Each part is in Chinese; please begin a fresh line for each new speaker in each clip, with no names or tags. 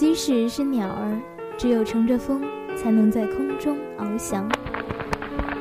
即使是鸟儿，只有乘着风，才能在空中翱翔；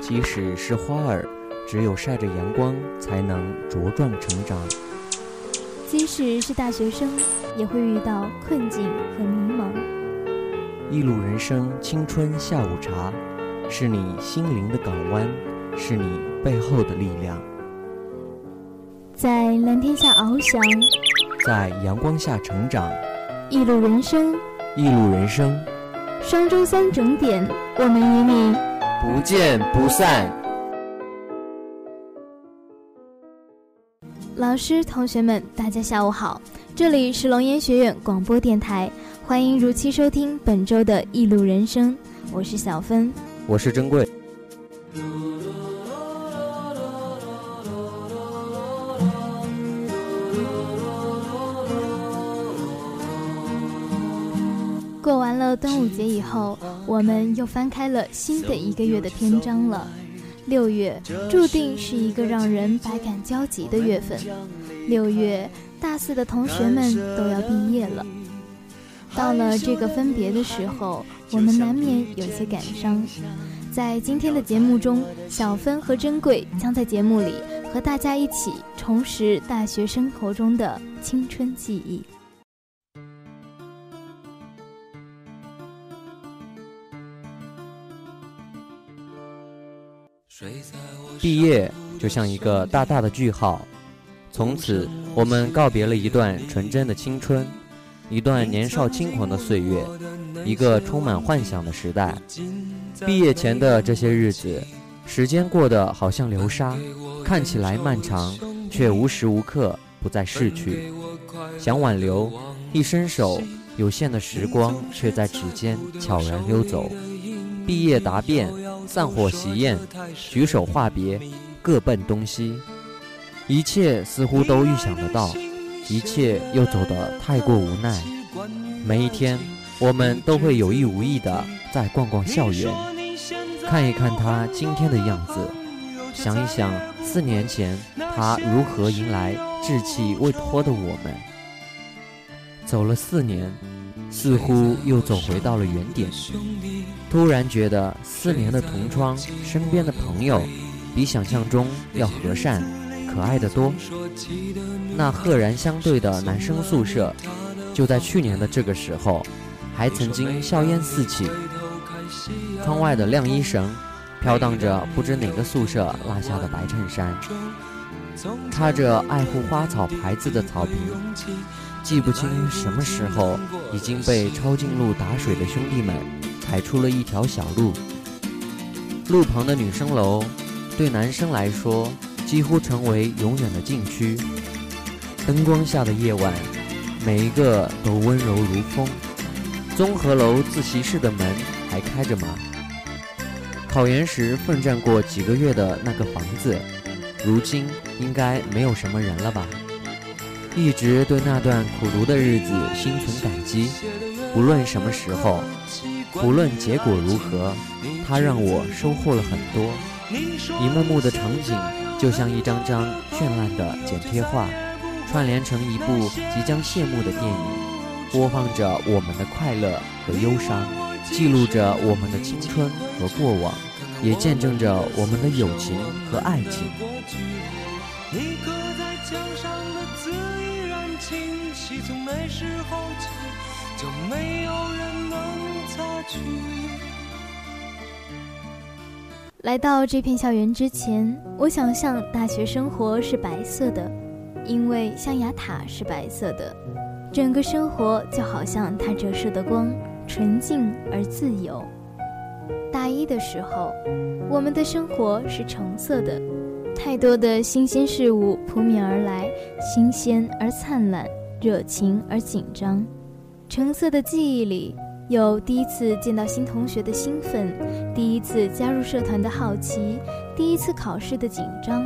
即使是花儿，只有晒着阳光，才能茁壮成长；
即使是大学生，也会遇到困境和迷茫。
一路人生，青春下午茶，是你心灵的港湾，是你背后的力量。
在蓝天下翱翔，
在阳光下成长。
一路人生，
一路人生。
双周三整点，我们与你
不见不散。
老师、同学们，大家下午好，这里是龙岩学院广播电台，欢迎如期收听本周的《一路人生》，我是小芬，
我是珍贵。
过完了端午节以后，我们又翻开了新的一个月的篇章了。六月注定是一个让人百感交集的月份。六月，大四的同学们都要毕业了。到了这个分别的时候，我们难免有些感伤。在今天的节目中，小芬和珍贵将在节目里和大家一起重拾大学生活中的青春记忆。
毕业就像一个大大的句号，从此我们告别了一段纯真的青春，一段年少轻狂的岁月，一个充满幻想的时代。毕业前的这些日子，时间过得好像流沙，看起来漫长，却无时无刻不在逝去。想挽留，一伸手，有限的时光却在指尖悄然溜走。毕业答辩。散伙喜宴，举手话别，各奔东西，一切似乎都预想得到，一切又走得太过无奈。每一天，我们都会有意无意地再逛逛校园，看一看他今天的样子，想一想四年前他如何迎来稚气未脱的我们。走了四年。似乎又走回到了原点，突然觉得四年的同窗，身边的朋友，比想象中要和善、可爱的多。那赫然相对的男生宿舍，就在去年的这个时候，还曾经硝烟四起。窗外的晾衣绳，飘荡着不知哪个宿舍落下的白衬衫，插着爱护花草牌子的草坪。记不清什么时候已经被抄近路打水的兄弟们踩出了一条小路。路旁的女生楼，对男生来说几乎成为永远的禁区。灯光下的夜晚，每一个都温柔如风。综合楼自习室的门还开着吗？考研时奋战过几个月的那个房子，如今应该没有什么人了吧？一直对那段苦读的日子心存感激，不论什么时候，不论结果如何，它让我收获了很多。一幕幕的场景就像一张张绚烂的剪贴画，串联成一部即将谢幕的电影，播放着我们的快乐和忧伤，记录着我们的青春和过往，也见证着我们的友情和爱情。从那时候起，就没有人能擦去。
来到这片校园之前，我想象大学生活是白色的，因为象牙塔是白色的，整个生活就好像它折射的光，纯净而自由。大一的时候，我们的生活是橙色的，太多的新鲜事物扑面而来，新鲜而灿烂。热情而紧张，橙色的记忆里有第一次见到新同学的兴奋，第一次加入社团的好奇，第一次考试的紧张，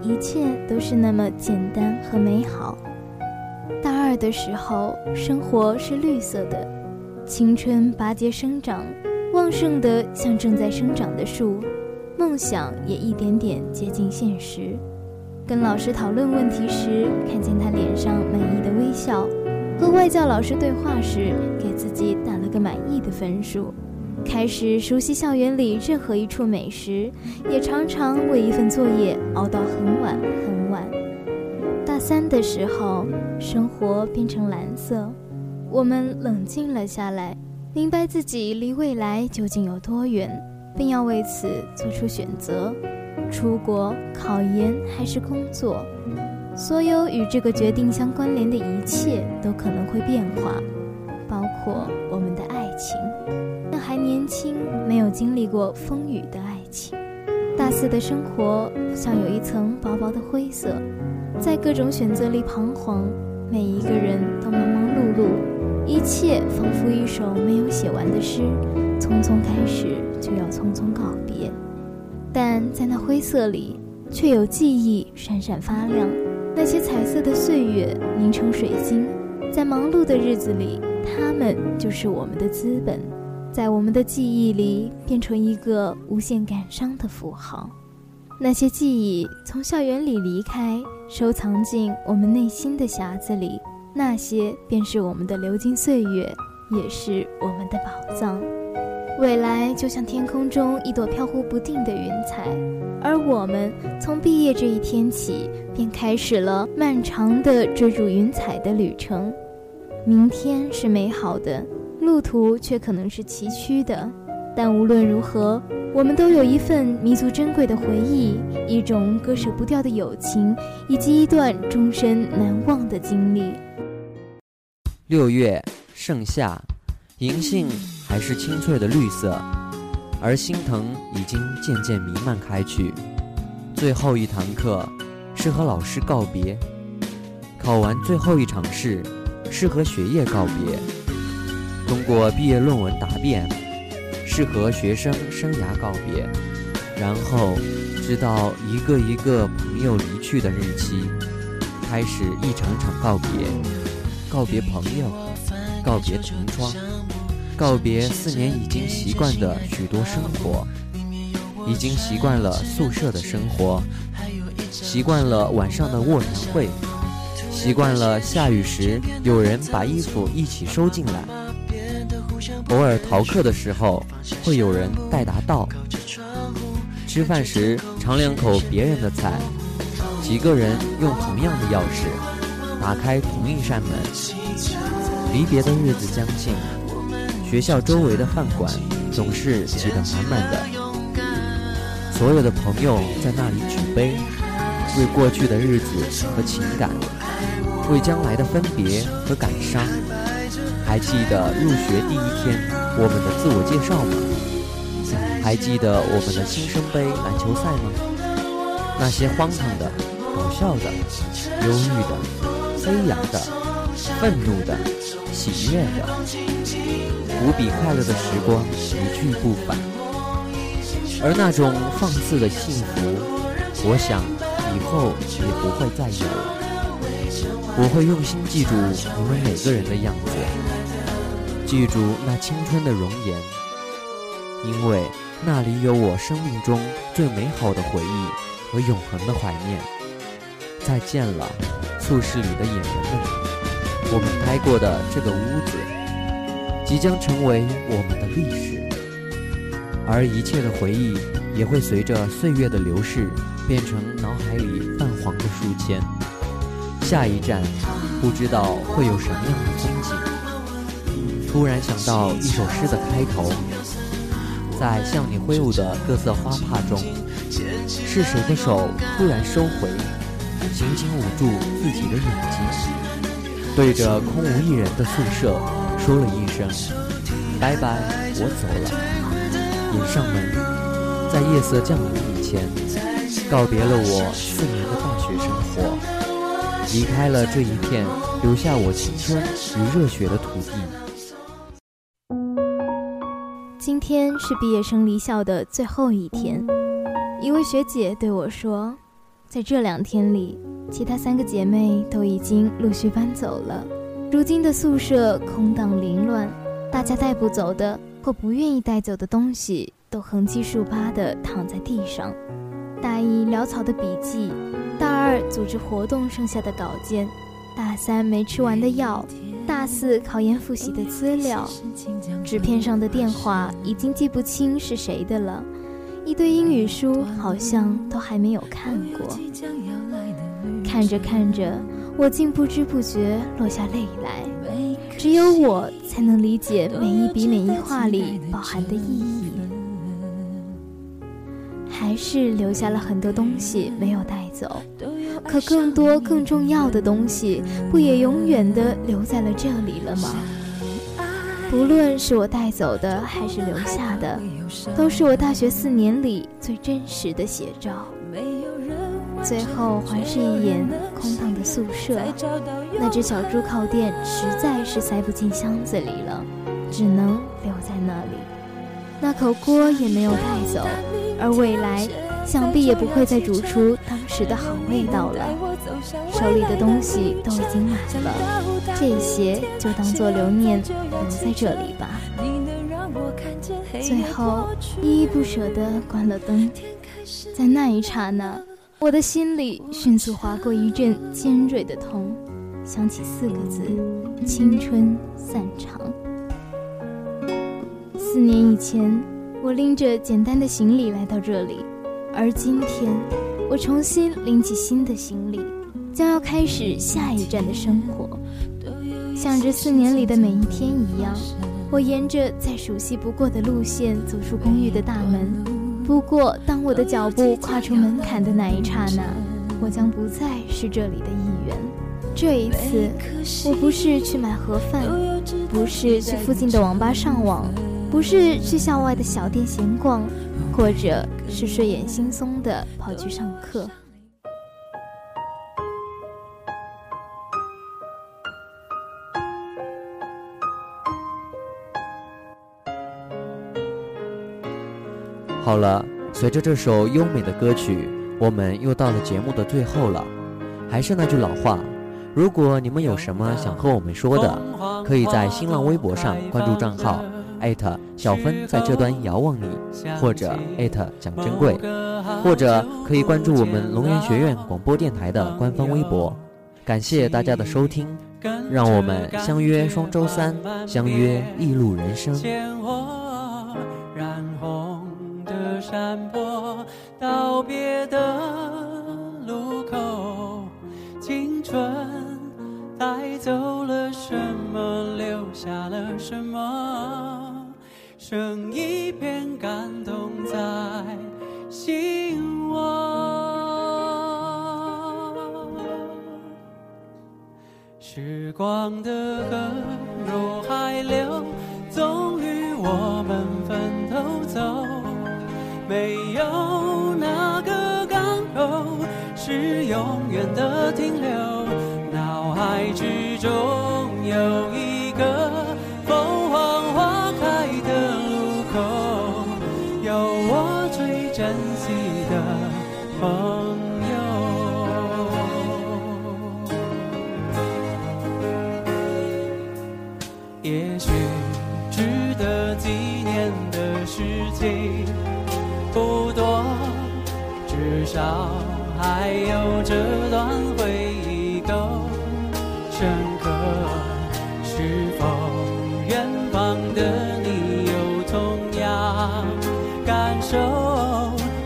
一切都是那么简单和美好。大二的时候，生活是绿色的，青春拔节生长，旺盛的像正在生长的树，梦想也一点点接近现实。跟老师讨论问题时，看见他脸上满意和外教老师对话时，给自己打了个满意的分数。开始熟悉校园里任何一处美食，也常常为一份作业熬到很晚很晚。大三的时候，生活变成蓝色，我们冷静了下来，明白自己离未来究竟有多远，并要为此做出选择：出国、考研还是工作。所有与这个决定相关联的一切都可能会变化，包括我们的爱情。那还年轻、没有经历过风雨的爱情。大四的生活像有一层薄薄的灰色，在各种选择里彷徨。每一个人都忙忙碌碌，一切仿佛一首没有写完的诗，匆匆开始就要匆匆告别。但在那灰色里，却有记忆闪闪发亮。那些彩色的岁月凝成水晶，在忙碌的日子里，它们就是我们的资本，在我们的记忆里变成一个无限感伤的符号。那些记忆从校园里离开，收藏进我们内心的匣子里，那些便是我们的流金岁月，也是我们的宝藏。未来就像天空中一朵飘忽不定的云彩，而我们从毕业这一天起，便开始了漫长的追逐云彩的旅程。明天是美好的，路途却可能是崎岖的，但无论如何，我们都有一份弥足珍贵的回忆，一种割舍不掉的友情，以及一段终身难忘的经历。
六月盛夏，银杏。还是清脆的绿色，而心疼已经渐渐弥漫开去。最后一堂课是和老师告别，考完最后一场试是和学业告别，通过毕业论文答辩是和学生生涯告别，然后直到一个一个朋友离去的日期，开始一场场告别，告别朋友，告别同窗。告别四年已经习惯的许多生活，已经习惯了宿舍的生活，习惯了晚上的卧谈会，习惯了下雨时有人把衣服一起收进来，偶尔逃课的时候会有人代答到，吃饭时尝两口别人的菜，几个人用同样的钥匙打开同一扇门，离别的日子将近。学校周围的饭馆总是挤得满满的，所有的朋友在那里举杯，为过去的日子和情感，为将来的分别和感伤。还记得入学第一天我们的自我介绍吗？还记得我们的新生杯篮球赛吗？那些荒唐的、搞笑的、忧郁的、飞扬的、愤怒的、喜悦的。无比快乐的时光一去不返，而那种放肆的幸福，我想以后也不会再有了。我会用心记住你们每个人的样子，记住那青春的容颜，因为那里有我生命中最美好的回忆和永恒的怀念。再见了，宿舍里的演员们，我们待过的这个屋子。即将成为我们的历史，而一切的回忆也会随着岁月的流逝，变成脑海里泛黄的书签。下一站，不知道会有什么样的风景。突然想到一首诗的开头，在向你挥舞的各色花帕中，是谁的手突然收回，紧紧捂住自己的眼睛，对着空无一人的宿舍。说了一声“拜拜”，我走了，掩上门，在夜色降临以前，告别了我四年的大学生活，离开了这一片留下我青春与热血的土地。
今天是毕业生离校的最后一天，一位学姐对我说，在这两天里，其他三个姐妹都已经陆续搬走了。如今的宿舍空荡凌乱，大家带不走的或不愿意带走的东西都横七竖八地躺在地上。大一潦草的笔记，大二组织活动剩下的稿件，大三没吃完的药，大四考研复习的资料，纸片上的电话已经记不清是谁的了，一堆英语书好像都还没有看过。看着看着，我竟不知不觉落下泪来。只有我才能理解每一笔每一画里包含的意义。还是留下了很多东西没有带走，可更多更重要的东西，不也永远的留在了这里了吗？不论是我带走的还是留下的，都是我大学四年里最真实的写照。最后环视一眼空荡的宿舍，那只小猪靠垫实在是塞不进箱子里了，只能留在那里。那口锅也没有带走，而未来想必也不会再煮出当时的好味道了。手里的东西都已经满了，这些就当做留念留在这里吧。最后依依不舍地关了灯，在那一刹那。我的心里迅速划过一阵尖锐的痛，想起四个字：青春散场。四年以前，我拎着简单的行李来到这里，而今天，我重新拎起新的行李，将要开始下一站的生活。像这四年里的每一天一样，我沿着再熟悉不过的路线走出公寓的大门。不过，当我的脚步跨出门槛的那一刹那，我将不再是这里的一员。这一次，我不是去买盒饭，不是去附近的网吧上网，不是去校外的小店闲逛，或者是睡眼惺忪的跑去上课。
好了，随着这首优美的歌曲，我们又到了节目的最后了。还是那句老话，如果你们有什么想和我们说的，可以在新浪微博上关注账号艾特小芬在这端遥望你，或者艾特蒋珍贵，或者可以关注我们龙岩学院广播电台的官方微博。感谢大家的收听，让我们相约双周三，相约一路人生。
山坡道别的路口，青春带走了什么，留下了什么？剩一片感动在心窝。时光的河入海流，终于我们分头走。没有哪个港口是永远的停留，脑海之中有一乱回忆够深刻。是否远方的你有同样感受？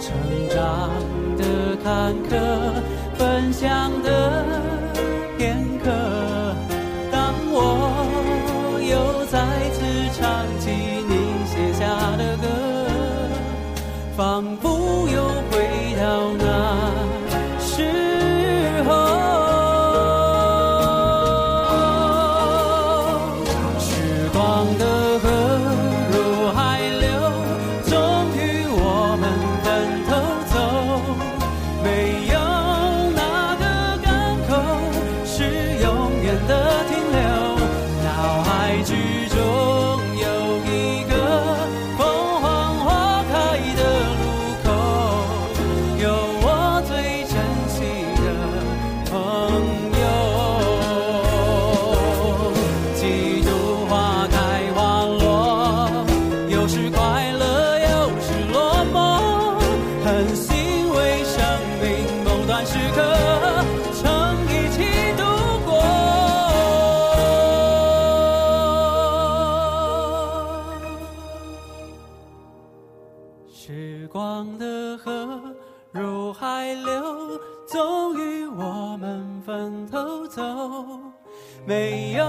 成长的坎坷，分享的时刻曾一起度过？时光的河入海流终于我们分头走。没有